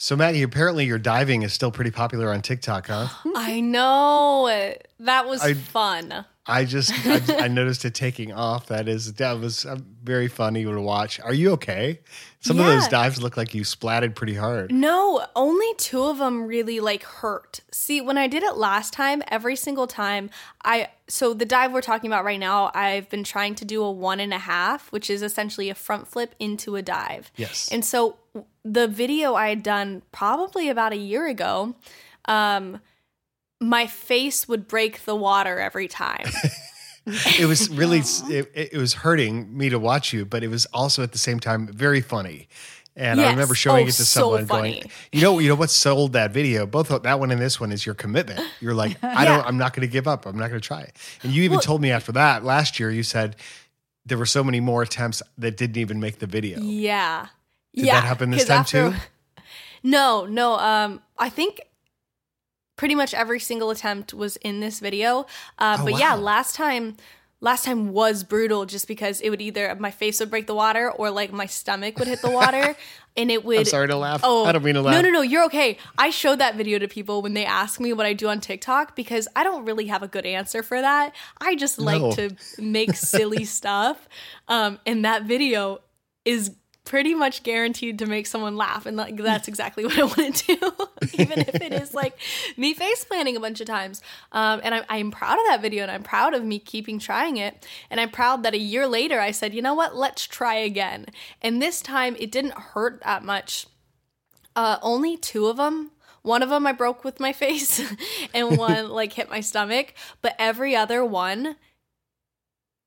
So, Maggie, apparently your diving is still pretty popular on TikTok, huh? I know. That was I- fun. I just I, I noticed it taking off. That is that was uh, very funny to watch. Are you okay? Some of those dives look like you splatted pretty hard. No, only two of them really like hurt. See, when I did it last time, every single time I so the dive we're talking about right now, I've been trying to do a one and a half, which is essentially a front flip into a dive. Yes. And so the video I had done probably about a year ago, um, my face would break the water every time. It was really it, it was hurting me to watch you, but it was also at the same time very funny. And I remember showing Oh, it to so someone, funny. going, "You know, you know what sold that video? Both that one and this one is your commitment. You're like, I Yeah. don't, I'm not going to give up. I'm not going to try it." And you even Well- told me after that last year, you said there were so many more attempts that didn't even make the video. Yeah. Did yeah. that happen this time after- too? No, no. Um, I think pretty much every single attempt was in this video. Uh, Oh, but yeah, last time, last time was brutal just because it would either my face would break the water or like my stomach would hit the water, and it would. I'm sorry to laugh. Oh, I don't mean to laugh. No, no, no. You're okay. I showed that video to people when they ask me what I do on TikTok because I don't really have a good answer for that. I just like No. to make silly stuff. Um, and that video is pretty much guaranteed to make someone laugh. And like that's exactly what I want to do, even if it is like me face planting a bunch of times. Um, and I'm, I'm proud of that video and I'm proud of me keeping trying it. And I'm proud that a year later I said, you know what, let's try again. And this time it didn't hurt that much uh, only two of them. One of them I broke with my face, and one like hit my stomach. But every other one,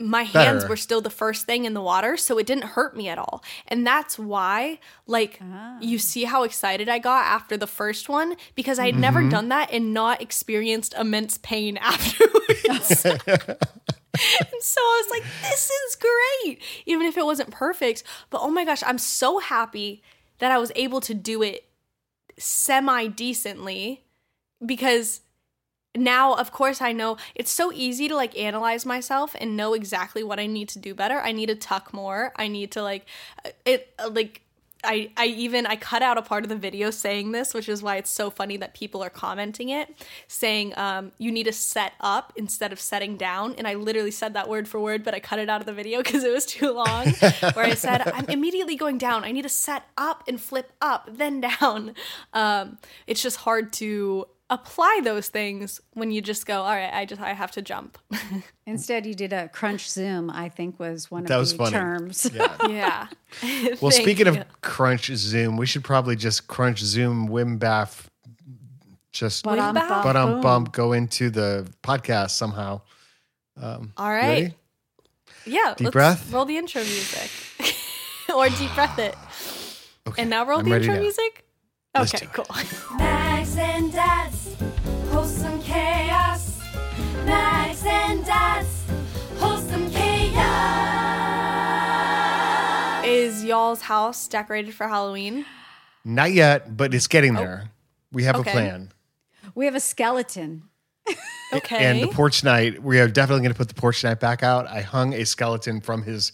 my hands Better. were still the first thing in the water, so it didn't hurt me at all. And that's why, like, ah. you see how excited I got after the first one because I had never mm-hmm. done that and not experienced immense pain afterwards. And so I was like, this is great, even if it wasn't perfect. But oh my gosh, I'm so happy that I was able to do it semi decently because now, of course, I know it's so easy to like analyze myself and know exactly what I need to do better. I need to tuck more. I need to like, it, like, I, I even I cut out a part of the video saying this, which is why it's so funny that people are commenting it, saying um, you need to set up instead of setting down. And I literally said that word for word, but I cut it out of the video because it was too long. where I said I'm immediately going down. I need to set up and flip up, then down. Um, it's just hard to apply those things when you just go, all right, I just I have to jump. Instead, you did a crunch zoom. I think was one of That was the funny. terms. Yeah. yeah. Well, Thank speaking you. of crunch zoom, we should probably just crunch zoom Wim Bath. Just But I'm Bum, um bump go into the podcast somehow. Um, all right. ready? Yeah. Deep let's breath? Roll the intro music. or deep breath it. Okay, And now roll I'm the intro now. music? Okay, cool. Max and Dads, wholesome chaos. Max and Dads, wholesome chaos. Is y'all's house decorated for Halloween? Not yet, but it's getting there. We have Oh. Okay. a plan. We have a skeleton. Okay. And the porch knight, we are definitely going to put the porch knight back out. I hung a skeleton from his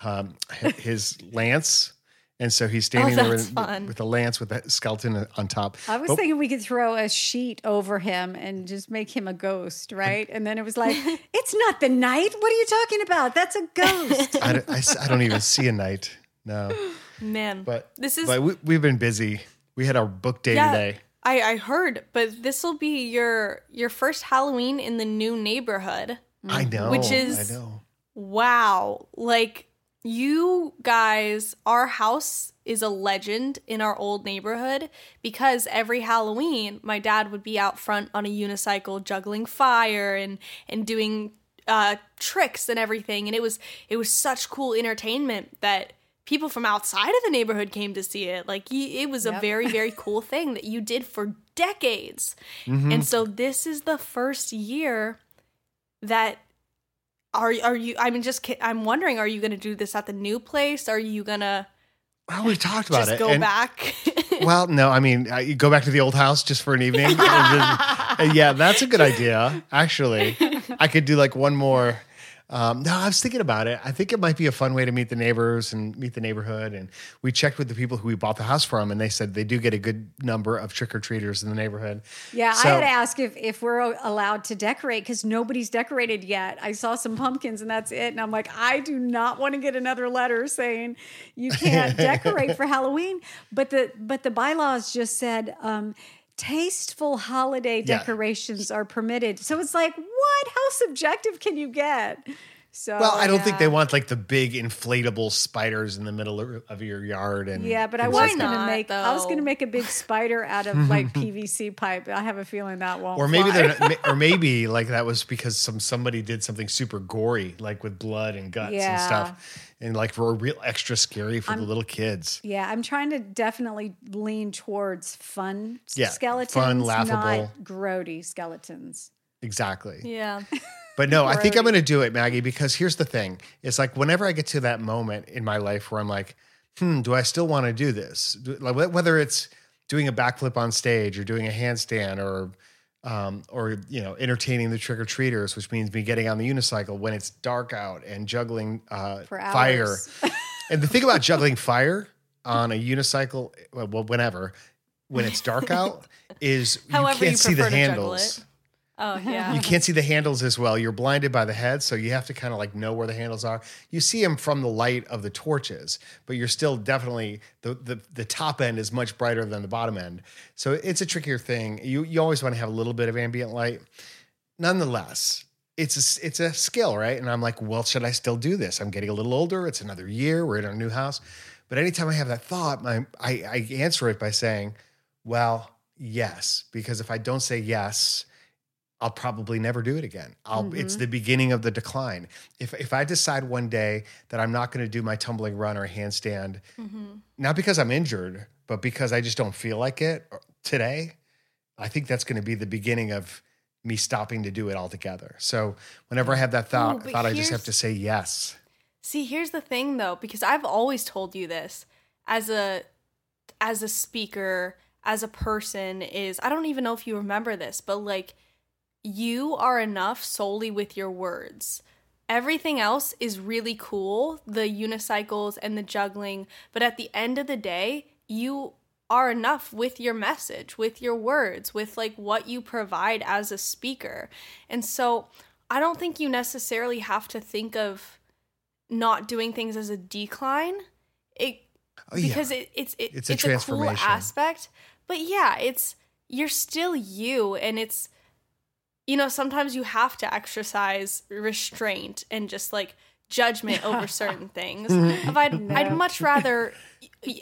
um, his lance, and so he's oh, standing there Oh, that's with, with a lance with a skeleton on top. I was But- thinking we could throw a sheet over him and just make him a ghost, right? And then it was like, it's not the knight. What are you talking about? That's a ghost. I, don't- I s- I don't even see a knight. No, Man, but this is but we, we've been busy. We had our book day yeah, today. I I heard, but this will be your your first Halloween in the new neighborhood. I know, Which is- I know. Wow, like you guys, our house is a legend in our old neighborhood because every Halloween, my dad would be out front on a unicycle juggling fire and and doing uh, tricks and everything, and it was it was such cool entertainment that people from outside of the neighborhood came to see it. Like it was a Yep. very very cool thing that you did for decades, and so this is the first year that are are you i mean just i'm wondering are you going to do this at the new place are you going to Well, we talked about just it. go and- back Well, no, I mean, uh, you go back to the old house just for an evening. and then- uh, yeah, that's a good idea. Actually, I could do like one more Um, no, I was thinking about it. I think it might be a fun way to meet the neighbors and meet the neighborhood. And we checked with the people who we bought the house from, and they said they do get a good number of trick or treaters in the neighborhood. Yeah, So- I had asked if, if we're allowed to decorate because nobody's decorated yet. I saw some pumpkins and that's it. And I'm like, I do not want to get another letter saying you can't decorate for Halloween. But the but the bylaws just said um, tasteful holiday Yeah. decorations are permitted. So it's like, what? How subjective can you get? So Well, I don't think they want like the big inflatable spiders in the middle of- of your yard. And Yeah, but I was like Why that. gonna not, make I was gonna make a big spider out of like PVC pipe. I have a feeling that won't. Or maybe fly. or maybe like that was because some somebody did something super gory, like with blood and guts and stuff, and like were real extra scary for the little kids. Yeah, I'm trying to definitely lean towards fun Yeah, skeletons, fun, laughable. not grody skeletons. Exactly. Yeah. But no, I think I'm going to do it, Maggie, because here's the thing. It's like whenever I get to that moment in my life where I'm like, hmm, do I still want to do this? Like, Whether it's doing a backflip on stage or doing a handstand or, um, or, you know, entertaining the trick or treaters, which means me getting on the unicycle when it's dark out and juggling uh, fire. and the thing about juggling fire on a unicycle, well, whenever, when it's dark out, is you However can't you see the prefer to juggle handles. Oh yeah. you can't see the handles as well. You're blinded by the head, so you have to kind of like know where the handles are. You see them from the light of the torches, but you're still definitely the the, the top end is much brighter than the bottom end. So it's a trickier thing. You you always want to have a little bit of ambient light. Nonetheless, it's a, it's a skill, right? And I'm like, well, should I still do this? I'm getting a little older. It's another year. We're in our new house. But anytime I have that thought, my, I, I answer it by saying, well, yes, because if I don't say yes, I'll probably never do it again. I'll, It's the beginning of the decline. If if I decide one day that I'm not going to do my tumbling run or handstand, not because I'm injured, but because I just don't feel like it uh, today, I think that's going to be the beginning of me stopping to do it altogether. So whenever I have that thought, I thought I just have to say yes. See, here's the thing though, because I've always told you this as a as a speaker, as a person is I don't even know if you remember this, but like you are enough solely with your words. Everything else is really cool, the unicycles and the juggling, but at the end of the day, you are enough with your message, with your words, with like what you provide as a speaker. And so I don't think you necessarily have to think of not doing things as a decline. It Oh, yeah. because it, it's it, It's it's, a a, cool aspect. But yeah, it's you're still you, and it's you know sometimes you have to exercise restraint and just like judgment over certain things. If I'd I'd much rather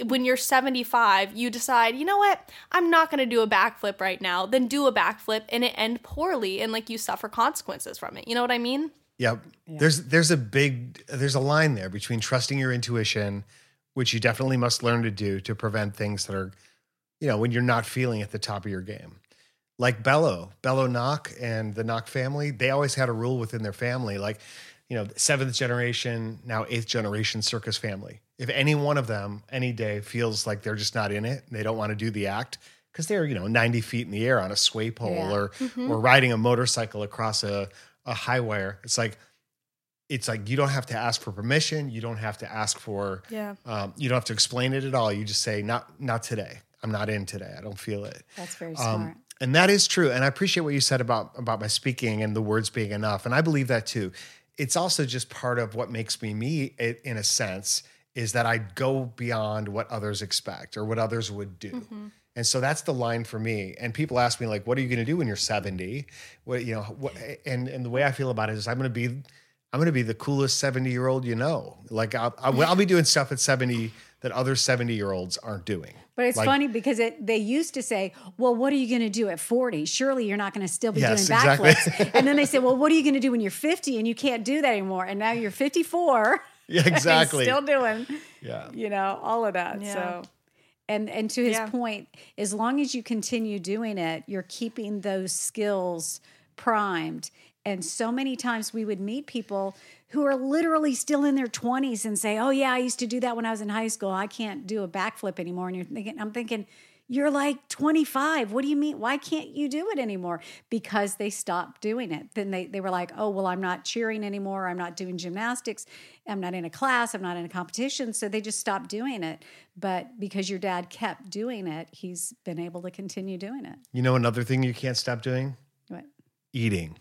when you're 75, you decide, you know what, I'm not going to do a backflip right now, than do a backflip and it end poorly and like you suffer consequences from it. You know what I mean? Yep. There's there's a big there's a line there between trusting your intuition, which you definitely must learn to do to prevent things that are, you know, when you're not feeling at the top of your game. Like Bello, Bello Nock and the Nock family, they always had a rule within their family, like, you know, seventh generation, now eighth generation circus family. If any one of them any day feels like they're just not in it, they don't want to do the act, because they're, you know, 90 feet in the air on a sway pole Yeah. or or riding a motorcycle across a, a high wire. It's like it's like you don't have to ask for permission. You don't have to ask for. Yeah. Um, you don't have to explain it at all. You just say, "Not, not today. I'm not in today. I don't feel it." That's very smart. Um, and that is true. And I appreciate what you said about about my speaking and the words being enough. And I believe that too. It's also just part of what makes me me, in a sense, is that I go beyond what others expect or what others would do. Mm-hmm. And so that's the line for me. And people ask me like, "What are you going to do when you're 70?" What you know? What, and and the way I feel about it is, I'm going to be, I'm going to be the coolest 70 year old you know. Like I'll, I'll, I'll be doing stuff at 70 that other 70 year olds aren't doing. But it's Like- funny because it they used to say, "Well, what are you going to do at 40? Surely you're not going to still be Yes, doing exactly. backflips." and then they say, "Well, what are you going to do when you're 50 and you can't do that anymore?" And now you're 54. Yeah, exactly. still doing, Yeah. you know, all of that. Yeah. So and and to his Yeah. point, as long as you continue doing it, you're keeping those skills primed. And so many times we would meet people who are literally still in their 20s and say, "Oh yeah, I used to do that when I was in high school. I can't do a backflip anymore." And you're thinking I'm thinking You're like 25. What do you mean? Why can't you do it anymore? Because they stopped doing it. Then they, they were like, oh, well, I'm not cheering anymore. I'm not doing gymnastics. I'm not in a class. I'm not in a competition. So they just stopped doing it. But because your dad kept doing it, he's been able to continue doing it. You know another thing you can't stop doing? What? Eating.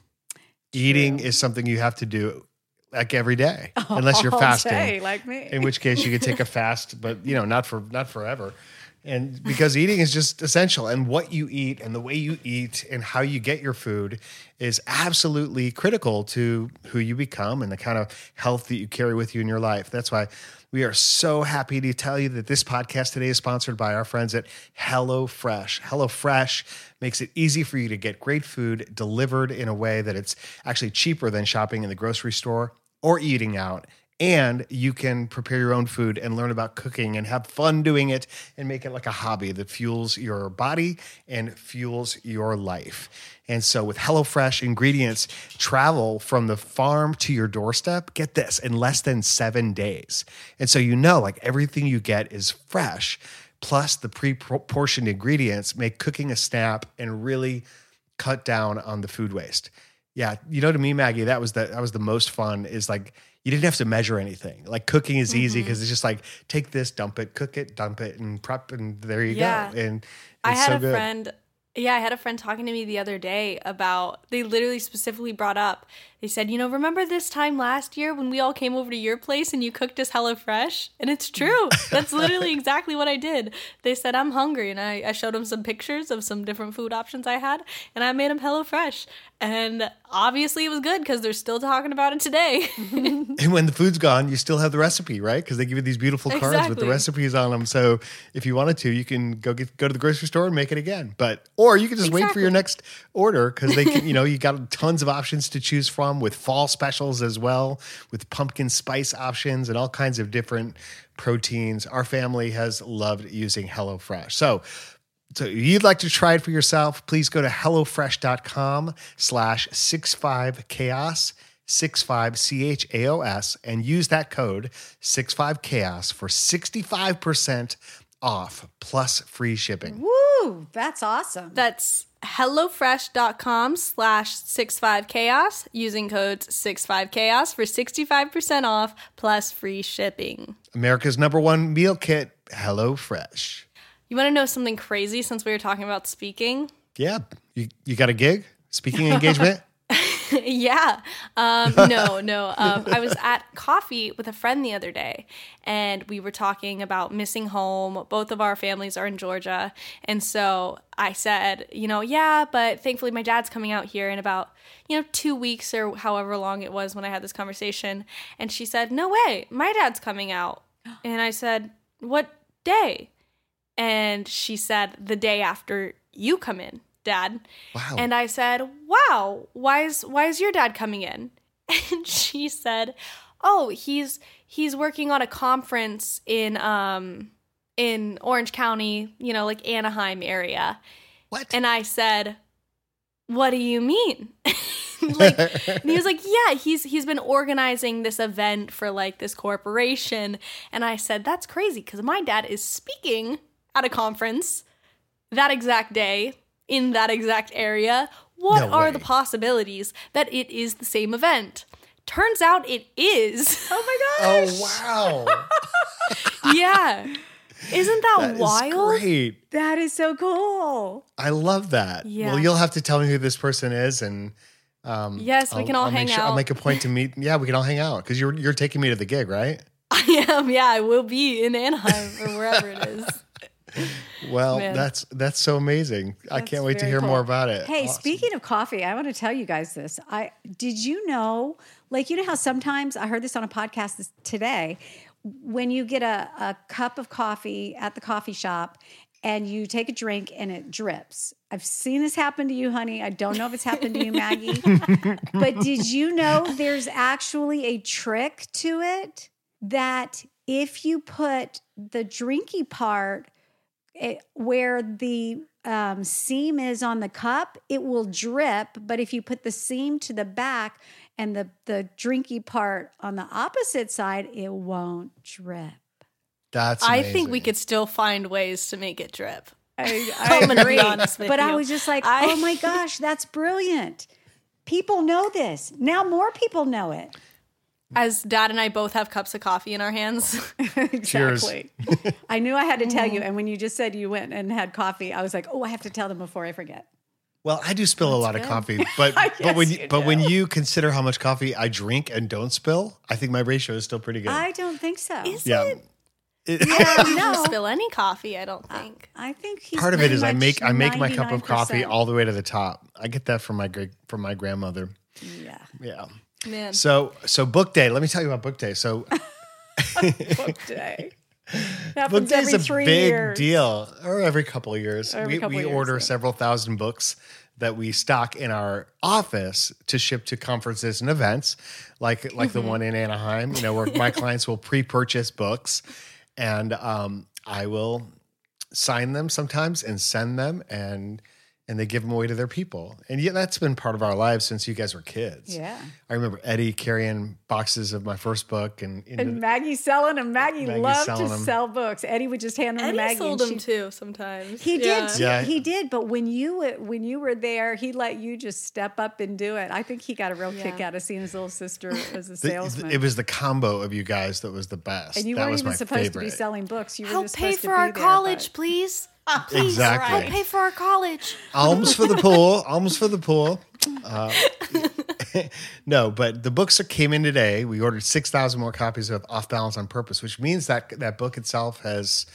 Eating is something you have to do like every day, unless you're All fasting. day, like me. in which case you could take a fast, but you know, not for not forever. And because eating is just essential, and what you eat and the way you eat and how you get your food is absolutely critical to who you become and the kind of health that you carry with you in your life. That's why we are so happy to tell you that this podcast today is sponsored by our friends at HelloFresh. HelloFresh makes it easy for you to get great food delivered in a way that it's actually cheaper than shopping in the grocery store or eating out. And you can prepare your own food and learn about cooking and have fun doing it and make it like a hobby that fuels your body and fuels your life. And so with HelloFresh ingredients travel from the farm to your doorstep, get this, in less than 7 days. And so you know like everything you get is fresh. Plus the pre-portioned ingredients make cooking a snap and really cut down on the food waste. Yeah, you know, to me, Maggie, that was the that was the most fun. Is like you didn't have to measure anything. Like cooking is easy mm-hmm. because it's just like take this, dump it, cook it, dump it, and prep, and there you Yeah. go. And I had so a good. friend. Yeah, I had a friend talking to me the other day about. They literally specifically brought up. They said, you know, remember this time last year when we all came over to your place and you cooked us HelloFresh? And it's true. That's literally exactly what I did. They said I'm hungry, and I, I showed them some pictures of some different food options I had, and I made them HelloFresh. And obviously, it was good because they're still talking about it today. And when the food's gone, you still have the recipe, right? Because they give you these beautiful cards with the recipes on them. So if you wanted to, you can go get go to the grocery store and make it again. But or you can just wait for your next order because they can, you know, you got tons of options to choose from with fall specials as well, with pumpkin spice options and all kinds of different proteins. Our family has loved using HelloFresh. So so if you'd like to try it for yourself, please go to HelloFresh.com slash 65chaos, 65 and use that code 65chaos for 65% off plus free shipping. Woo, that's awesome. That's HelloFresh.com slash 65chaos using codes 65chaos for 65% off plus free shipping. America's number one meal kit, HelloFresh. You want to know something crazy since we were talking about speaking? Yeah, you, you got a gig? Speaking engagement? yeah. Um, no, no. Um, I was at coffee with a friend the other day, and we were talking about missing home. Both of our families are in Georgia. And so I said, you know, yeah, but thankfully my dad's coming out here in about, you know, two weeks or however long it was when I had this conversation. And she said, no way, my dad's coming out. And I said, what day? And she said, the day after you come in, dad. Wow. And I said, "Wow, why is why is your dad coming in?" And she said, "Oh, he's he's working on a conference in um in Orange County, you know, like Anaheim area." what? And I said, "What do you mean?" like and he was like, "Yeah, he's he's been organizing this event for like this corporation." And I said, "That's crazy cuz my dad is speaking at a conference that exact day in that exact area. What No are way. the possibilities that it is the same event?" Turns out it is. oh my gosh. oh, wow. yeah. Isn't that, That is wild? great. That is so cool. I love that. Yeah. Well, you'll have to tell me who this person is, and um, Yes, we can all I'll hang sure, out. I'll make a point to meet. Yeah, we can all hang out because you're you're taking me to the gig, right? I am. Yeah, I will be in Anaheim or wherever it is. Well, Man. that's that's so amazing. I can't wait to hear cool. more about it. Hey, Awesome. speaking of coffee, I want to tell you guys this. I did you know, like you know how sometimes I heard this on a podcast this, today, when you get a, a cup of coffee at the coffee shop and you take a drink and it drips. I've seen this happen to you, honey. I don't know if it's happened to you, Maggie. but did you know there's actually a trick to it that if you put the drinky part it, where the um, seam is on the cup, it will drip. But if you put the seam to the back and the, the drinky part on the opposite side, it won't drip. That's I think we could still find ways to make it drip. I, I I'm gonna agree. be honest with but I was just like, I- oh my gosh, that's brilliant. People know this. Now more people know it. As dad and I both have cups of coffee in our hands. exactly. I knew I had to tell you. Mm. And when you just said you went and had coffee, I was like, oh, I have to tell them before I forget. Well, I do spill a lot of coffee, but but when you you, but when you consider how much coffee I drink and don't spill, I think my ratio is still pretty good. I don't think so. yeah. It- Yeah, You no. don't spill any coffee, I don't think. I think he's part of it is pretty is I make I make my cup of coffee all the way to the top. I get that from my great from my grandmother. Yeah. Yeah. Man. So so book day. Let me tell you about book day. So Book day. book day is a big years. deal, or every couple of years. Every we we of years, order yeah. several thousand books that we stock in our office to ship to conferences and events, like like Mm-hmm. the one in Anaheim. You know, where my clients will pre-purchase books, and um, I will sign them sometimes and send them and. And they give them away to their people, and yeah, that's been part of our lives since you guys were kids. Yeah. I remember Eddie carrying boxes of my first book, and, And Maggie selling them. Maggie, Maggie's loved to selling 'em. sell books. Eddie would just hand them to Maggie. sold and them she- too sometimes. He Yeah. did. Yeah. He did. But when you when you were there, he let you just step up and do it. I think he got a real kick out of seeing his little sister as a The- salesman. it was the combo of you guys that was the best. and you that weren't was even my supposed to be selling books. You were Help just pay supposed to for be our there, college, but- please. Exactly. Help pay for our college. Alms for the poor. Alms for the poor. Uh, no, but the books that came in today. We ordered six thousand more copies of Off Balance on Purpose, which means that that book itself has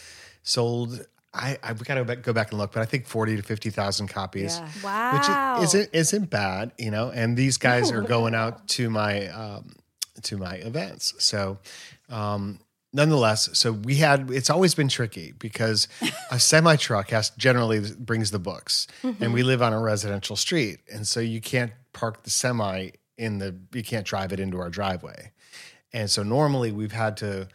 sold. I, I we got to go back and look, but I think forty to fifty thousand copies. Yeah. Wow. which is, isn't isn't bad, you know. And these guys are going out to my um, to my events. So, um, nonetheless, so we had. It's always been tricky because a semi truck has generally brings the books, and we live on a residential street, and so you can't park the semi in the. You can't drive it into our driveway, and so normally we've had to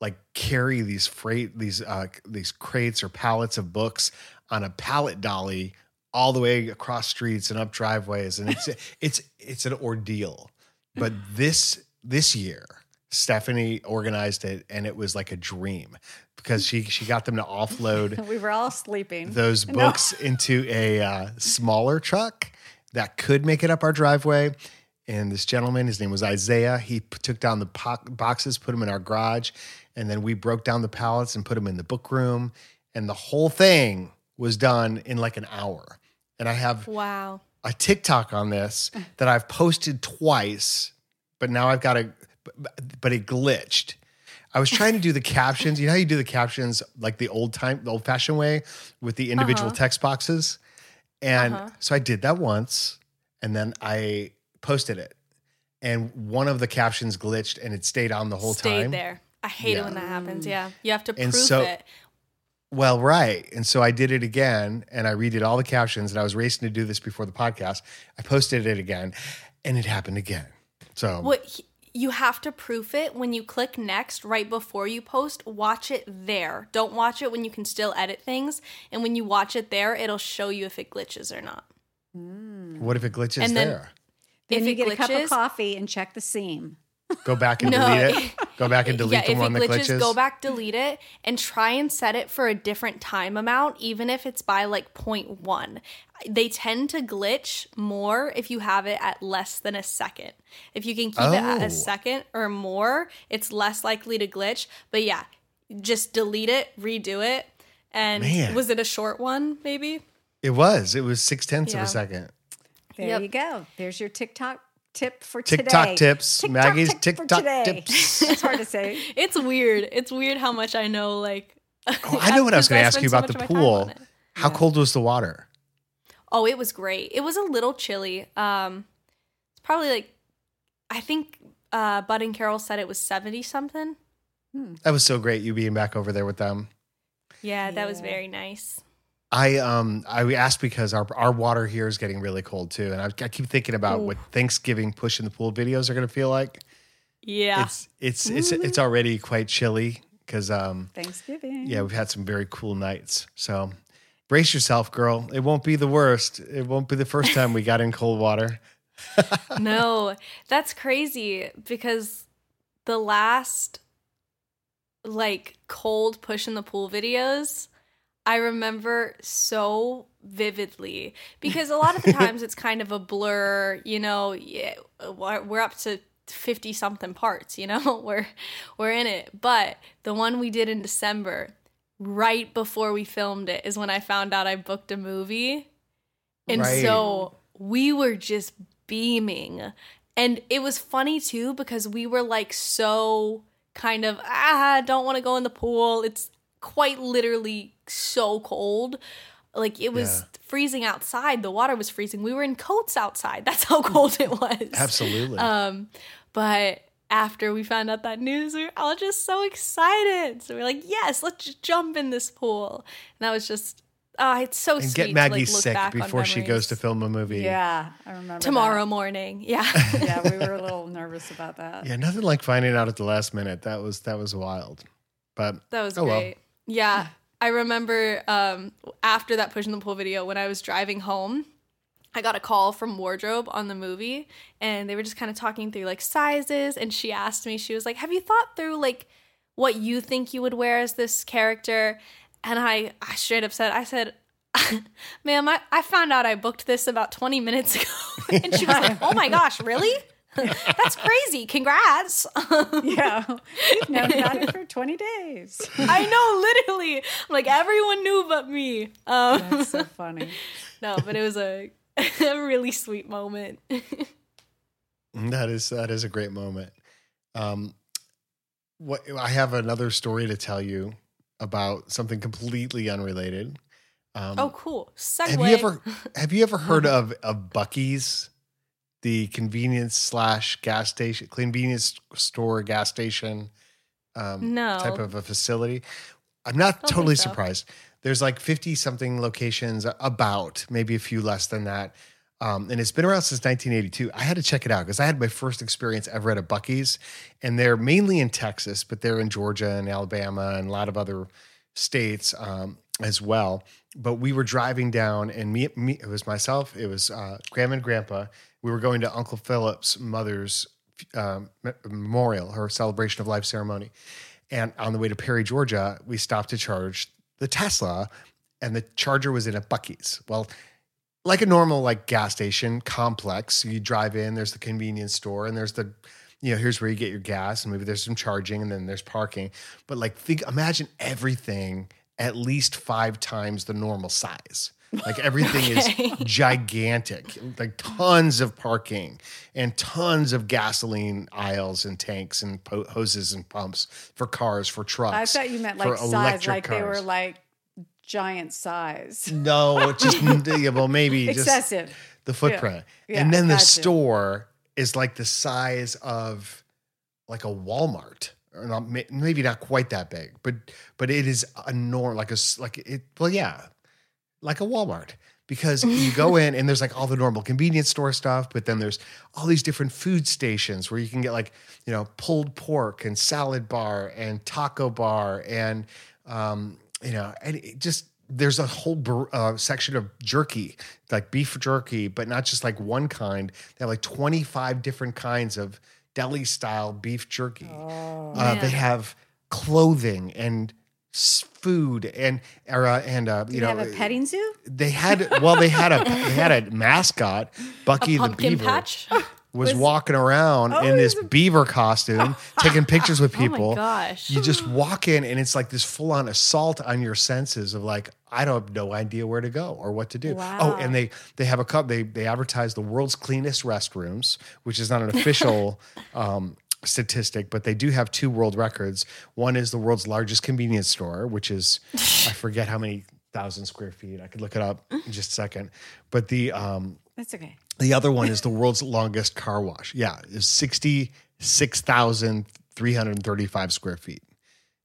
like carry these freight these uh these crates or pallets of books on a pallet dolly all the way across streets and up driveways and it's it's it's an ordeal but this this year Stephanie organized it and it was like a dream because she she got them to offload We were all sleeping. those No. books into a uh, smaller truck that could make it up our driveway. And this gentleman, his name was Isaiah, he p- took down the po- boxes, put them in our garage, and then we broke down the pallets and put them in the book room. And the whole thing was done in like an hour. And I have Wow. a TikTok on this that I've posted twice, but now I've got to, but- it glitched. I was trying to do the captions. You know how you do the captions like the old time, the old fashioned way with the individual uh-huh. text boxes? And uh-huh. so I did that once and then I posted it. And one of the captions glitched and it stayed on the whole time. Stayed time. there. I hate Yeah. it when that happens. Yeah. You have to And prove so- it. Well, right. And so I did it again and I redid all the captions and I was racing to do this before the podcast. I posted it again and it happened again. So What he- you have to proof it when you click next right before you post. Watch it there. Don't watch it when you can still edit things. And when you watch it there, it'll show you if it glitches or not. Hmm. what if it glitches And then- there? Then if you it get a cup of coffee and check the seam. Go back and No. delete it. Go back and delete yeah, the if one it that glitches, glitches. go back, delete it, and try and set it for a different time amount, even if it's by like 0.1. They tend to glitch more if you have it at less than a second. If you can keep it at Oh. a second or more, it's less likely to glitch. But yeah, just delete it, redo it. And Man. was it a short one, maybe? It was. It was six tenths of a second. There Yep. you go. There's your TikTok tip for TikTok today. tips. TikTok Maggie's tip for TikTok today. tips. it's hard to say. It's weird. It's weird how much I know, like. Oh, I know what I was going to ask you about the pool. pool. How cold was the water? Oh, it was great. It was a little chilly. Um, it's probably like, I think uh, Bud and Carol said it was seventy something. That was so great. You being back over there with them. Yeah, that was very nice. I um I asked because our our water here is getting really cold too, and I, I keep thinking about what Thanksgiving push in the pool videos are going to feel like. Yeah, It's it's it's it's already quite chilly because um Thanksgiving. yeah we've had some very cool nights. So brace yourself, girl. It won't be the worst. It won't be the first time we got in cold water. no, that's crazy because the last like cold push in the pool videos, I remember so vividly because a lot of the times it's kind of a blur, you know, yeah, we're we're up to 50 something parts, you know, we're we're in it. But the one we did in December, right before we filmed it, is when I found out I booked a movie. And Right. so we were just beaming. And it was funny too because we were like so kind of, ah, don't want to go in the pool. It's quite literally so cold. Like it was Yeah. freezing outside. The water was freezing. We were in coats outside. That's how cold it was. Absolutely. Um, but after we found out that news, we were all just so excited. So we are like, yes, let's just jump in this pool. And that was just, oh, it's so and sweet. get to, Maggie like, look sick back before she goes to film a movie. Yeah, I remember tomorrow that. morning. Yeah. Yeah, we were a little nervous about that. Yeah, nothing like finding out at the last minute. That was that was wild. But That was Oh, well. Yeah. I remember um, after that push in the pool video, when I was driving home, I got a call from Wardrobe on the movie, and they were just kind of talking through like sizes. And she asked me, she was like, Have you thought through like what you think you would wear as this character? And I, I straight up said, I said, Ma'am, I, I found out I booked this about 20 minutes ago. and she was like, Oh my gosh, really? That's crazy. Congrats. Yeah, we've known about it for 20 days. I know, literally. I'm like, everyone knew but me. Um, That's so funny. no, but it was a, a really sweet moment. that is that is a great moment. Um, what I have another story to tell you about something completely unrelated. Um, oh, cool. Segue. have you ever have you ever heard of of Buc-ee's, the convenience slash gas station, convenience store gas station, um, No. type of a facility? I'm not totally so. surprised. There's like 50 something locations, about maybe a few less than that. Um, and it's been around since 1982. I had to check it out because I had my first experience ever at a Buc-ee's, and they're mainly in Texas, but they're in Georgia and Alabama and a lot of other states um, as well. But we were driving down, and me, me it was myself, it was uh, Grandma and Grandpa. We were going to Uncle Philip's mother's um, memorial, her celebration of life ceremony. And on the way to Perry, Georgia, we stopped to charge the Tesla, and the charger was in a Buc-ee's. Well, like a normal like gas station complex, you drive in. There's the convenience store, and there's the, you know, here's where you get your gas, and maybe there's some charging, and then there's parking. But like, think, imagine everything at least five times the normal size. Like everything Okay. is gigantic, like tons of parking and tons of gasoline aisles and tanks and po- hoses and pumps for cars, for trucks. I thought you meant like size, like they were like giant size, No, just yeah, well, maybe just excessive. the footprint. Yeah, and then the store is like the size of like a Walmart. Or not, maybe not quite that big, but but it is a norm like a s- like it. Well, yeah, like a Walmart because you go in and there's like all the normal convenience store stuff, but then there's all these different food stations where you can get like you know pulled pork and salad bar and taco bar and um, you know and it just there's a whole uh, section of jerky like beef jerky, but not just like one kind. They have like 25 different kinds of deli style beef jerky. Oh, Uh, they have clothing and food and or, uh, and uh, you you know have a petting zoo? they had well they had a they had a mascot Buc-ee the Beaver patch. was, walking around in this beaver costume taking pictures with Oh my people. gosh. You just walk in and it's like this full on assault on your senses of like I don't have no idea where to go or what to do. Oh, and they they have a cup they they advertise the world's cleanest restrooms, which is not an official um statistic, but they do have two world records. One is the world's largest convenience store, which is I forget how many thousand square feet. I could look it up in just a second. But the um That's okay. the other one is the world's longest car wash. Yeah, it's 66,335 square feet.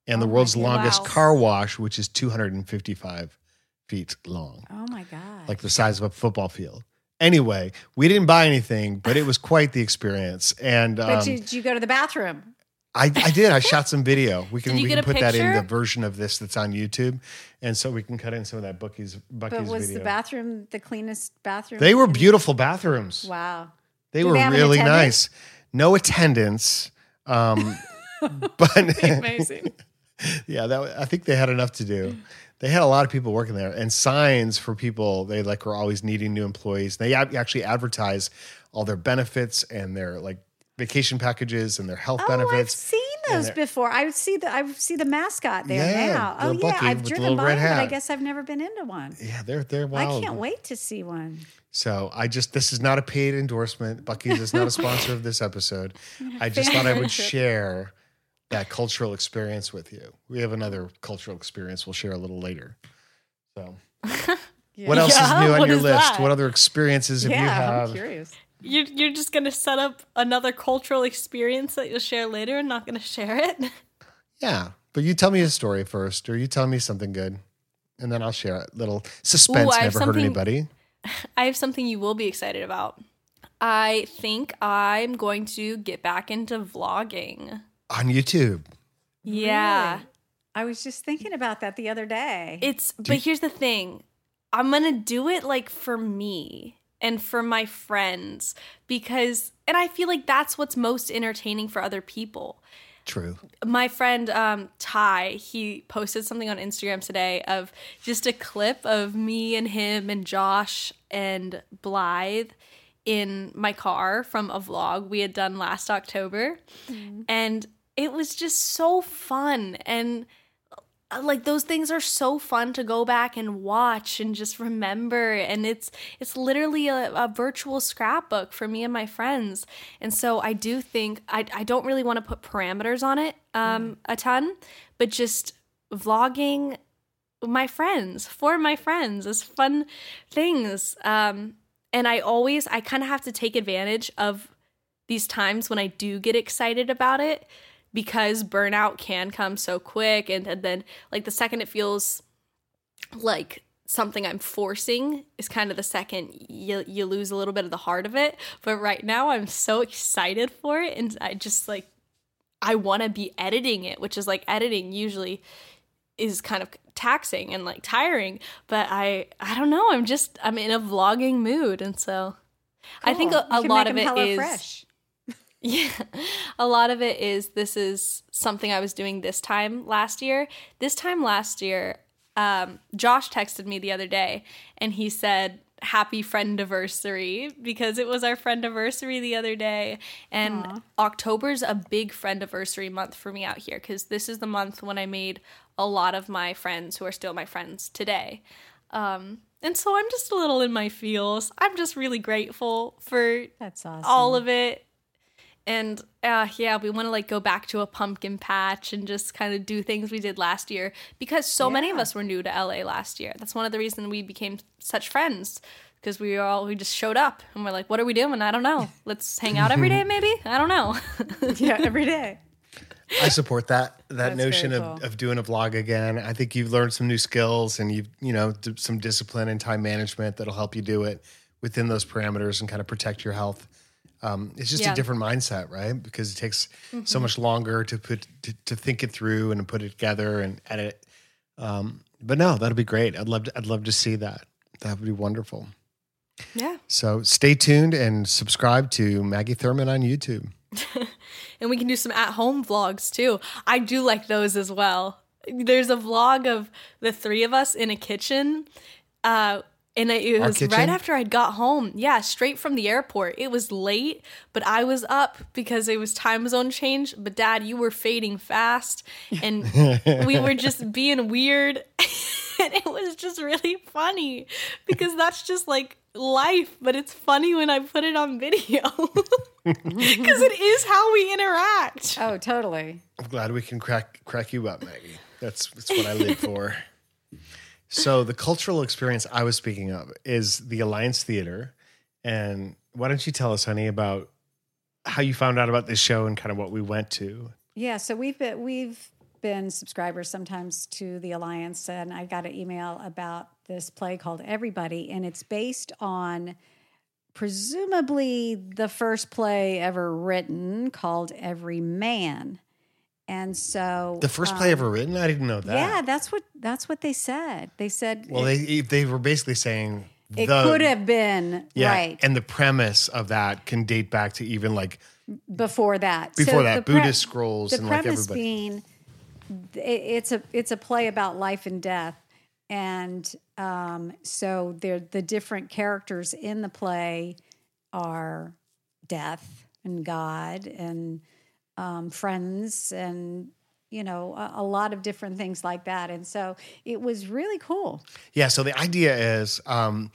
And the world's longest Wow. car wash, which is 255 feet long, Oh my god! like the size of a football field. Anyway, we didn't buy anything, but it was quite the experience. And um, did, did you go to the bathroom? I, I did. I shot some video. We can we can put that in the version of this that's on YouTube, and so we can cut in some of that Buc-ee's Buc-ee's But was video. the bathroom the cleanest bathroom? they were beautiful bathrooms. Wow. They were they really nice. No attendance. Um, but Amazing. yeah, that I think they had enough to do. They had a lot of people working there, and signs for people. They like were always needing new employees. They actually advertise all their benefits and their like vacation packages and their health Oh, I've seen those before. I see the I see the mascot there Yeah, now. Oh yeah, I've driven by but I guess I've never been into one. Yeah, they're they're wild. I can't wait to see one. So I just this is not a paid endorsement. Buc-ee's is not a sponsor of this episode. I just thought I would share that cultural experience with you. We have another cultural experience we'll share a little later. So what else Yeah, is new on your list? that? What other experiences have you Yeah, I'm curious. You're, you're just going to set up another cultural experience that you'll share later and not going to share it? Yeah. But you tell me a story first, or you tell me something good. And then I'll share it. Little suspense Ooh, I have never hurt anybody. I have something you will be excited about. I think I'm going to get back into vlogging. On YouTube. Yeah. Really? I was just thinking about that the other day. It's but here's the thing. I'm going to do it like for me and for my friends because and I feel like that's what's most entertaining for other people. True. my friend um, Ty, he posted something on Instagram today of just a clip of me and him and Josh and Blythe in my car from a vlog we had done last October. And it was just so fun. And uh, like those things are so fun to go back and watch and just remember. And it's it's literally a, a virtual scrapbook for me and my friends. And so i do think i, I don't really want to put parameters on it um a ton but just vlogging my friends for my friends is fun things. Um and i always i kind of have to take advantage of these times when i do get excited about it because burnout can come so quick and, and then like the second it feels like something i'm forcing is kind of the second you, you lose a little bit of the heart of it but right now i'm so excited for it and i just like i want to be editing it which is like editing usually is kind of taxing and like tiring but i i don't know i'm just i'm in a vlogging mood and so i think a, a lot of it is Fresh. Yeah. A lot of it is this is something I was doing this time last year. This time last year, um, Josh texted me the other day and he said, Happy friend anniversary because it was our friend anniversary the other day. And October's a big friend anniversary month for me out here because this is the month when I made a lot of my friends who are still my friends today. Um, and so I'm just a little in my feels. I'm just really grateful for That's awesome. all of it. And uh, yeah, we want to like go back to a pumpkin patch and just kind of do things we did last year because so many of us were new to LA last year. That's one of the reasons we became such friends because we were all we just showed up and we're like, what are we doing? I don't know. Let's hang out every day, maybe. I don't know. yeah, every day. I support that that That's notion very of, of doing a vlog again. I think you've learned some new skills and you've you know d- some discipline and time management that'll help you do it within those parameters and kind of protect your health. Um, it's just Yeah. a different mindset, right? Because it takes Mm-hmm. so much longer to put to, to think it through and put it together and edit. Um, but no, that'll be great. I'd love to, I'd love to see that. That would be wonderful. yeah. So stay tuned and subscribe to Maggie Thurman on YouTube. And we can do some at home vlogs too. I do like those as well. There's a vlog of the three of us in a kitchen. Uh, and it was right after I'd got home. Yeah, straight from the airport. It was late, but I was up because it was time zone change. But dad, you were fading fast and we were just being weird. and it was just really funny because that's just like life, but it's funny when I put it on video. Because it is how we interact. Oh, totally. I'm glad we can crack crack you up, Maggie. That's that's what I live for. So the cultural experience I was speaking of is the Alliance Theater, and why don't you tell us, honey, about how you found out about this show and kind of what we went to? Yeah, so we've been we've been subscribers sometimes to the Alliance, and I got an email about this play called Everybody, and it's based on presumably the first play ever written called Everyman. And so The first play ever written? I didn't know that. Yeah, that's what that's what they said. They said Well, it, they they were basically saying it the- could have been yeah, right and the premise of that can date back to even like before that. before So that the pre- Buddhist scrolls the and like everybody. being it, it's a it's a play about life and death, and um, so they're the different characters in the play are death and God and um, friends and you know a, a lot of different things like that, and so it was really cool. Yeah. So the idea is, um,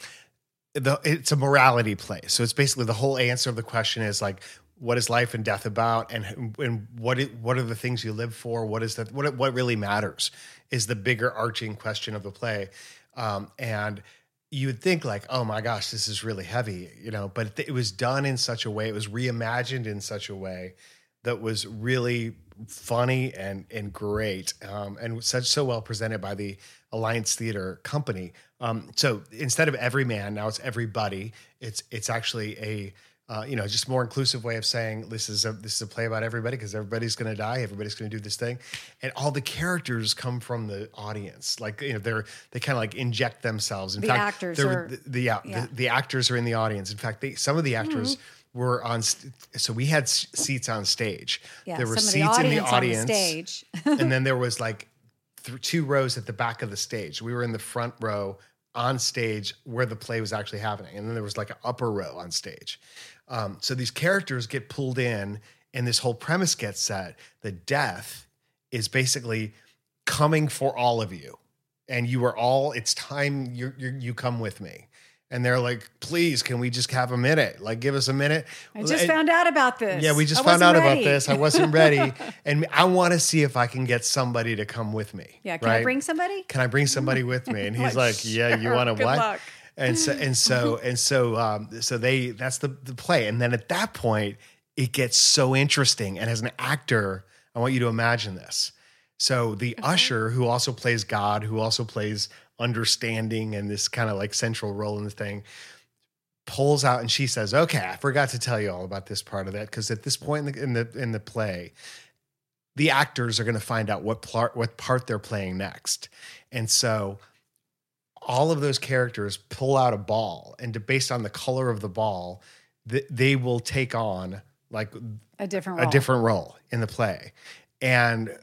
the it's a morality play. So it's basically the whole answer of the question is like, what is life and death about, and and what it, what are the things you live for? What is that? What what really matters is the bigger arching question of the play, um, and you would think like, oh my gosh, this is really heavy, you know, but it was done in such a way, it was reimagined in such a way that was really funny and and great, um, and such so well presented by the Alliance Theater Company. Um, so instead of Everyman, now it's everybody. It's it's actually a uh, you know, just more inclusive way of saying this is a this is a play about everybody because everybody's going to die, everybody's going to do this thing, and all the characters come from the audience. Like you know, they're they kind of like inject themselves. In The fact, actors they're- the, the, yeah, yeah. The, the actors are in the audience. In fact, they, some of the actors. Were on, st- so we had s- seats on stage. Yeah, there were seats the in the audience on the stage. and then there was like th- two rows at the back of the stage. We were in the front row on stage where the play was actually happening, and then there was like an upper row on stage. Um, so these characters get pulled in, and this whole premise gets set. The death is basically coming for all of you, and you are all. It's time you you come with me. And they're like, please, can we just have a minute? Like, give us a minute. I just found out about this. yeah, we just I found out ready. about this. I wasn't ready, and I want to see if I can get somebody to come with me. Yeah, can I bring somebody? Can I bring somebody with me? And he's Like, like, Yeah, you want to what? luck. And so and so and so um, so they that's the the play, and then at that point it gets so interesting. And as an actor, I want you to imagine this. So the usher, who also plays God, who also plays understanding and this kind of like central role in the thing, pulls out and she says, "Okay, I forgot to tell you all about this part of that because at this point in the in the, in the play, the actors are going to find out what part what part they're playing next, and so." All of those characters pull out a ball, and to, based on the color of the ball, th- they will take on like A different a different role in the play. And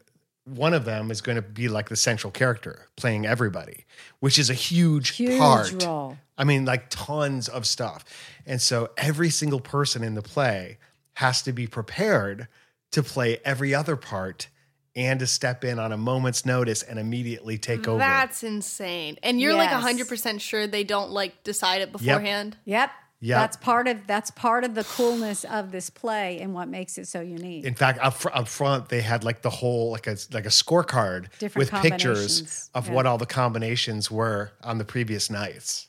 one of them is going to be like the central character playing everybody, which is a huge, Huge part. role. I mean, like tons of stuff. And so every single person in the play has to be prepared to play every other part and to step in on a moment's notice and immediately take over. That's insane. And you're Yes. like 100% sure they don't like decide it beforehand. Yep. Yep. Yeah, that's part of that's part of the coolness of this play and what makes it so unique. In fact, up, fr- up front, they had like the whole like a like a scorecard Different with pictures of Yeah. what all the combinations were on the previous nights.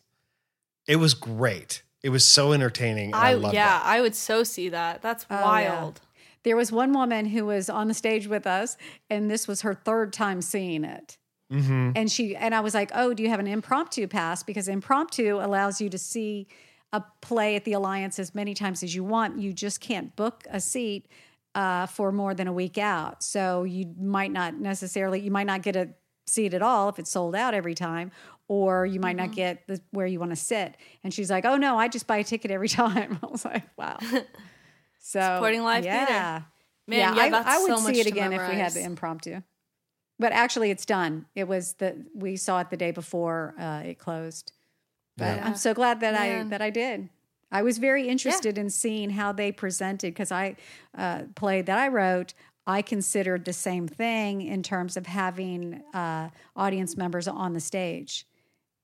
It was great. It was so entertaining. and I, I, loved yeah, it. I would so see that. That's Oh, yeah. wild. There was one woman who was on the stage with us, and this was her third time seeing it. Mm-hmm. And she and I was like, "Oh, do you have an impromptu pass? Because impromptu allows you to see a play at the Alliance as many times as you want. You just can't book a seat uh, for more than a week out. So you might not necessarily you might not get a seat at all if it's sold out every time, or you might Mm-hmm. not get the, where you want to sit." And she's like, "Oh no, I just buy a ticket every time." I was like, "Wow." So Supporting live yeah. theater. Man, yeah, I, that's I would so see it again if we had the impromptu. But actually, it's done. It was the we saw it the day before uh, it closed. But Yeah. I'm so glad that I that I did. I was very interested in seeing how they presented because I uh, played that I wrote. I considered the same thing in terms of having uh, audience members on the stage,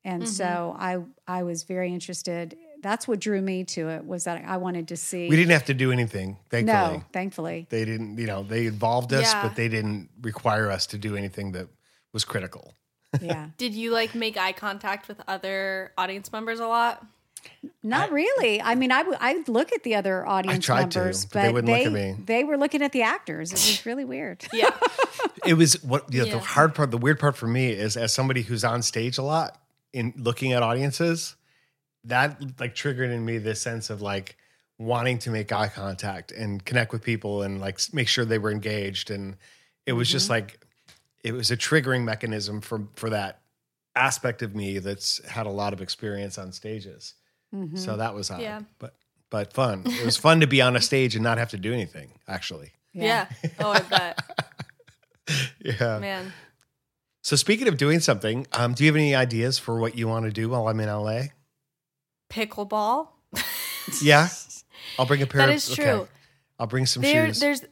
and Mm-hmm. so I I was very interested. That's what drew me to it was that I wanted to see. We didn't have to do anything, thankfully. no, thankfully. They didn't, you know, they involved us, Yeah. but they didn't require us to do anything that was critical. Yeah. Did you like make eye contact with other audience members a lot? Not really. I mean, I would I'd look at the other audience tried to, members, but they wouldn't look at me. They were looking at the actors. It was really weird. Yeah. It was what you know, Yeah. the hard part, the weird part for me is as somebody who's on stage a lot in looking at audiences, that like triggered in me this sense of like wanting to make eye contact and connect with people and like make sure they were engaged. And it was just mm-hmm. like it was a triggering mechanism for for that aspect of me that's had a lot of experience on stages. Mm-hmm. So that was odd. Yeah. But but fun. It was fun to be on a stage and not have to do anything, actually. yeah. Oh, I bet. Yeah. Man. So speaking of doing something, um, do you have any ideas for what you want to do while I'm in LA? Pickleball. Yeah, I'll bring a pair. That of, is okay. true. I'll bring some there, shoes. there's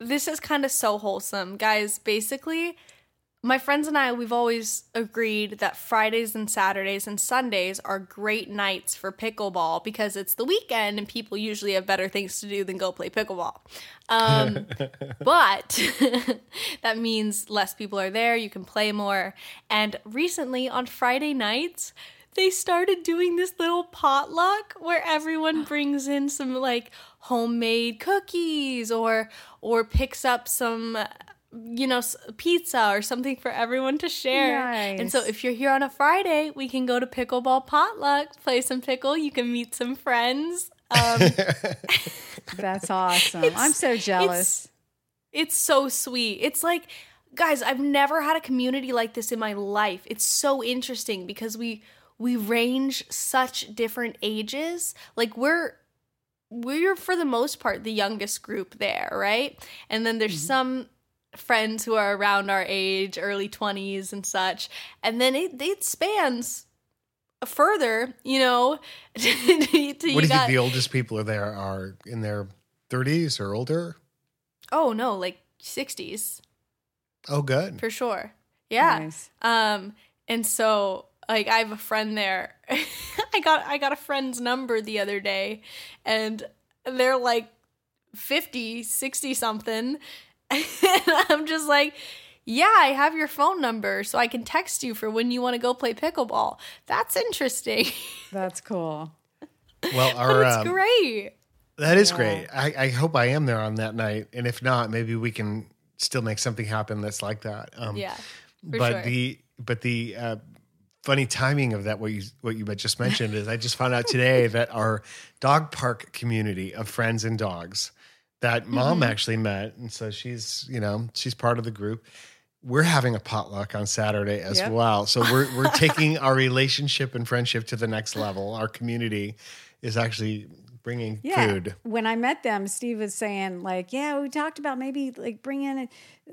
this is kind of so wholesome guys basically my friends and i we've always agreed that fridays and saturdays and sundays are great nights for pickleball because it's the weekend and people usually have better things to do than go play pickleball. Um, but that means less people are there you can play more. And recently on friday nights they started doing this little potluck where everyone brings in some like homemade cookies or or picks up some you know pizza or something for everyone to share and so if you're here on a friday we can go to pickleball potluck play some pickle you can meet some friends um, That's awesome. I'm so jealous. it's so sweet. It's like, guys, I've never had a community like this in my life. It's so interesting because we we range such different ages. Like we're we're for the most part the youngest group there, right? And then there's some friends who are around our age, early 20s and such. And then it it spans further, you know, to, to what do you think the oldest people are there are in their 30s or older? Oh no, like 60s. Oh, good. for sure. Yeah. Nice. Um and so like I have a friend there. I got I got a friend's number the other day and they're like 50, 60 something. And I'm just like, "Yeah, I have your phone number so I can text you for when you want to go play pickleball." That's interesting. That's cool. Well, but our it's um, great. that is Yeah. great. I, I hope I am there on that night, and if not, maybe we can still make something happen that's like that. Um, Yeah. For but sure. the but the uh, funny timing of that what you what you just mentioned is I just found out today that our dog park community of friends and dogs that mom Mm-hmm. actually met and so she's you know she's part of the group we're having a potluck on Saturday as Yep. well so we're we're taking our relationship and friendship to the next level our community is actually bringing Yeah. food When I met them, Steve was saying like, "Yeah, we talked about maybe like bringing a,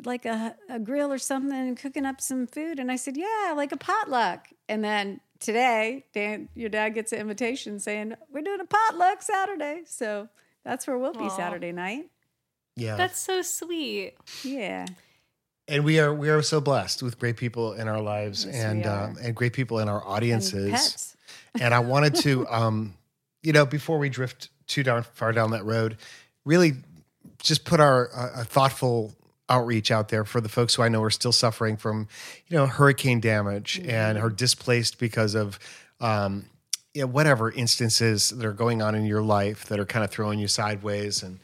like a, a grill or something and cooking up some food." And I said, "Yeah, like a potluck." And then today, Dan, your dad gets an invitation saying, "We're doing a potluck Saturday." So that's where we'll be Aw. Saturday night. yeah That's so sweet. Yeah. and we are we are so blessed with great people in our lives Yes, and are. um, and great people in our And audiences pets. and I wanted to, um, you know, before we drift too down far down that road, really just put our uh, a thoughtful outreach out there for the folks who I know are still suffering from, you know, hurricane damage and are displaced because of, um, you know, whatever instances that are going on in your life that are kind of throwing you sideways and.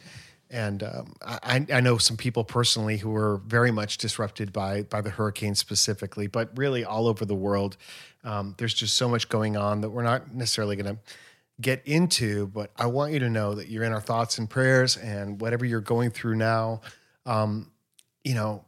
And um, I, I know some people personally who were very much disrupted by by the hurricane specifically, but really all over the world. Um, there's just so much going on that we're not necessarily going to get into. But I want you to know that you're in our thoughts and prayers, and whatever you're going through now, um, you know,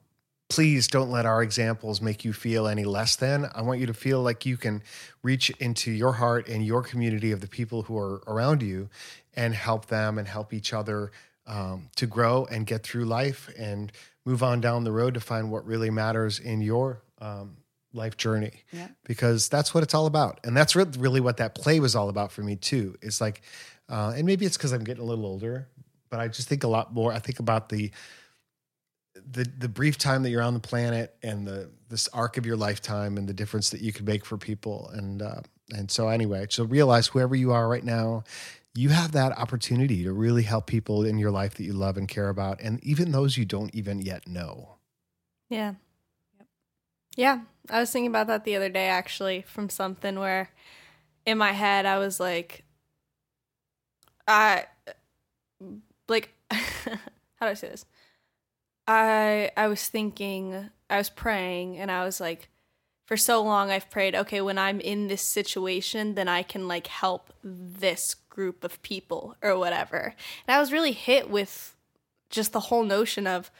please don't let our examples make you feel any less than. I want you to feel like you can reach into your heart and your community of the people who are around you and help them and help each other um, to grow and get through life and move on down the road to find what really matters in your um, life journey. Yeah. Because that's what it's all about. And that's re- really what that play was all about for me, too. It's like, uh, and maybe it's because I'm getting a little older, but I just think a lot more. I think about the, the the brief time that you're on the planet and the this arc of your lifetime and the difference that you could make for people and uh, and so anyway so realize whoever you are right now you have that opportunity to really help people in your life that you love and care about and even those you don't even yet know Yeah. Yeah. I was thinking about that the other day actually from something where in my head I was like I like how do I say this? I I was thinking I was praying and I was like for so long I've prayed, okay, when I'm in this situation, then I can like help this group of people or whatever. And I was really hit with just the whole notion of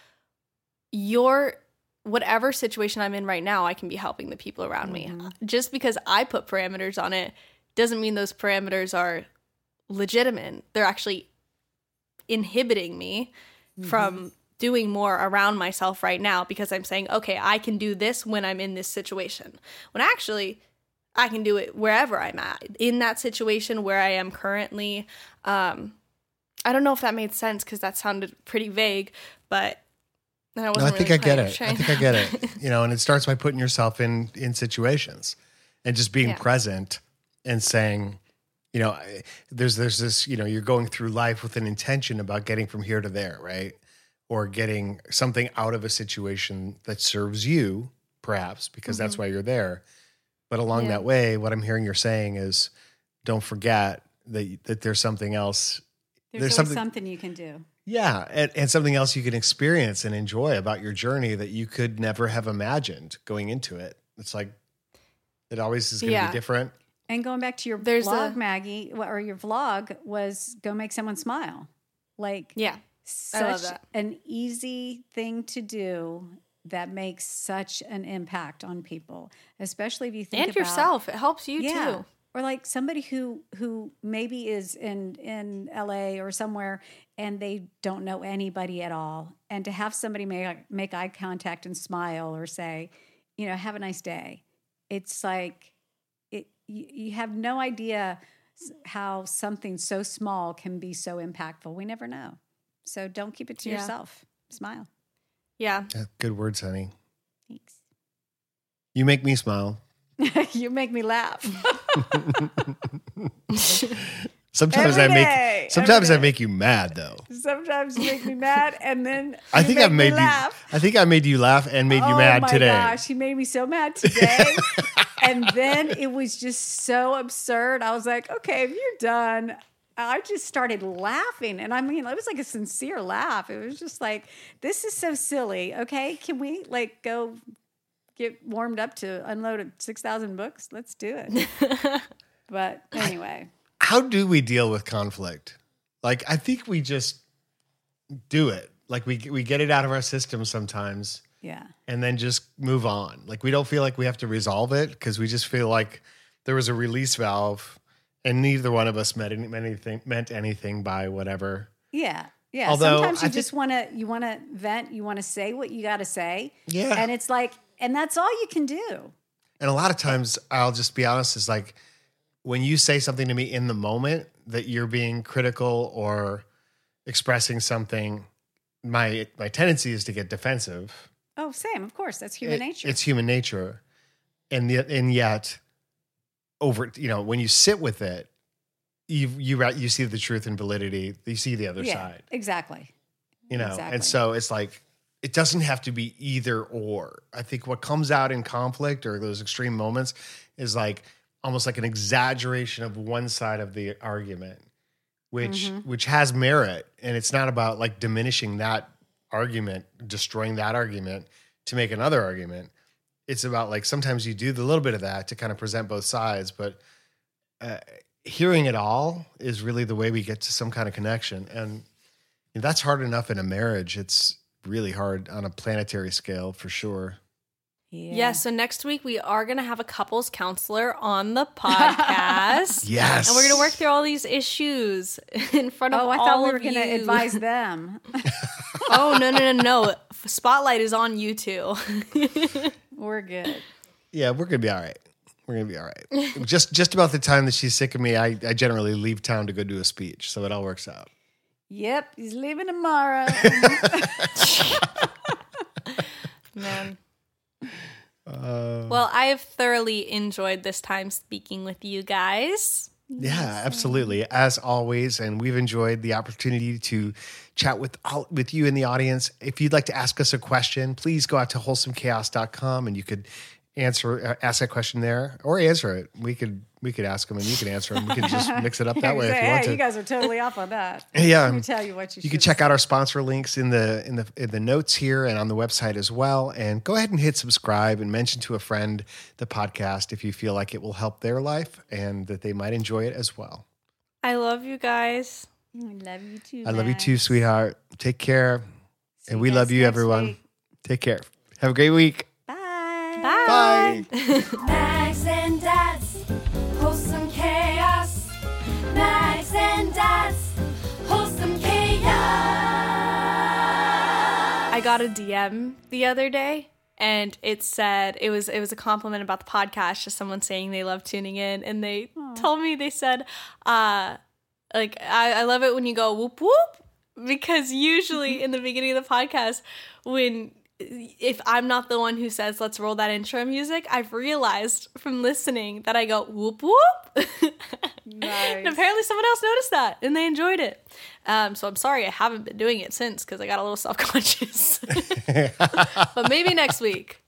your whatever situation I'm in right now, I can be helping the people around me. Mm-hmm. Just because I put parameters on it doesn't mean those parameters are legitimate. They're actually inhibiting me from mm-hmm. Doing more around myself right now because I'm saying, okay, I can do this when I'm in this situation. When actually, I can do it wherever I'm at in that situation where I am currently. Um, I don't know if that made sense because that sounded pretty vague, but I, No, I think really I get it. I think I get it. You know, and it starts by putting yourself in in situations and just being Yeah. present and saying, you know, there's there's this, you know, you're going through life with an intention about getting from here to there, right? Or getting something out of a situation that serves you, perhaps, because that's why you're there. But along Mm-hmm. Yeah. that way, what I'm hearing you're saying is don't forget that that there's something else There's, There's something- something you can do. yeah, and, and something else you can experience and enjoy about your journey that you could never have imagined going into it. It's like it always is going to Yeah. be different. And going back to your There's blog, a- Maggie, or your vlog was go make someone smile. Like Yeah. Such I love that. an easy thing to do that makes such an impact on people, especially if you think And about, yourself. It helps you yeah. too. Or like somebody who who maybe is in in LA or somewhere and they don't know anybody at all, and to have somebody make make eye contact and smile or say, you know, have a nice day. It's like it. You, you have no idea how something so small can be so impactful. We never know. So don't keep it to Yeah. yourself. Smile. Yeah. Yeah, good words, honey. Thanks. You make me smile. you make me laugh. Sometimes Every I make day, sometimes every I day. make you mad though. Sometimes you make me mad, and then I you think make I've made you laugh. I think I made you laugh and made you oh mad my today. gosh, he made me so mad today. and then it was just so absurd. I was like, okay, if you're done. I just started laughing. And I mean, it was like a sincere laugh. It was just like, this is so silly. Okay. Can we like go get warmed up to unload 6,000 books? Let's do it. but anyway, How do we deal with conflict? Like I think we just do it. Like we we get it out of our system sometimes. yeah. and then just move on. Like we don't feel like we have to resolve it because we just feel like there was a release valve, and neither one of us meant any- anything meant anything by whatever. Yeah. Yeah. Although, Sometimes you I just want to you want to vent, you want to say what you got to say. Yeah. And it's like and that's all you can do. And a lot of times, I'll just be honest, is like when you say something to me in the moment that you're being critical or expressing something. My my tendency is to get defensive. Oh, same, of course. That's human It- nature. It's human nature, and yet, and yet, over you know, when you sit with it, you you you see the truth and validity. You see the other yeah, side, Exactly. you know, exactly. and so it's like it doesn't have to be either or. I think what comes out in conflict or those extreme moments is like almost like an exaggeration of one side of the argument, which Mm-hmm. which has merit, and it's not about like diminishing that argument, destroying that argument to make another argument. It's about like sometimes you do the little bit of that to kind of present both sides, but uh, hearing it all is really the way we get to some kind of connection, and that's hard enough in a marriage. It's really hard on a planetary scale for sure. Yeah. Yeah. So next week we are going to have a couples counselor on the podcast. Yes, And we're going to work through all these issues in front of Oh, I thought we were going to advise them. Oh, no, no, no, no. Spotlight is on you too. We're good. Yeah, we're gonna be all right. We're gonna be all right. just just about the time that she's sick of me, I, I generally leave town to go do a speech, so it all works out. Yep, he's leaving tomorrow. Man. Uh, Well, I have thoroughly enjoyed this time speaking with you guys. Yeah, absolutely. As always, and we've enjoyed the opportunity to chat with all, with you in the audience. If you'd like to ask us a question, please go out to wholesomechaos.com and you could answer uh, ask that question there or answer it. We could we could ask them and you can answer them. We could just mix it up that way if Say, you want hey, to. you guys are totally off on that. yeah, Let me um, tell you what you, You can should check out our sponsor links in the in the in the notes here and on the website as well. And go ahead and hit subscribe and mention to a friend the podcast if you feel like it will help their life and that they might enjoy it as well. I love you guys. I love you too. I love you too, sweetheart. Take care. See and we love you, everyone. week. Take care. Have a great week. Bye. Bye. Bye. Mags and Dad's wholesome chaos. Mags and Dad's wholesome chaos. got a DM the other day and it said it was it was a compliment about the podcast just someone saying they love tuning in and they told me they said uh like I, I love it when you go whoop whoop because usually in the beginning of the podcast when if I'm not the one who says let's roll that intro music, I've realized from listening that I go whoop whoop. And apparently someone else noticed that and they enjoyed it. Um, so I'm sorry I haven't been doing it since because I got a little self conscious. but maybe next week.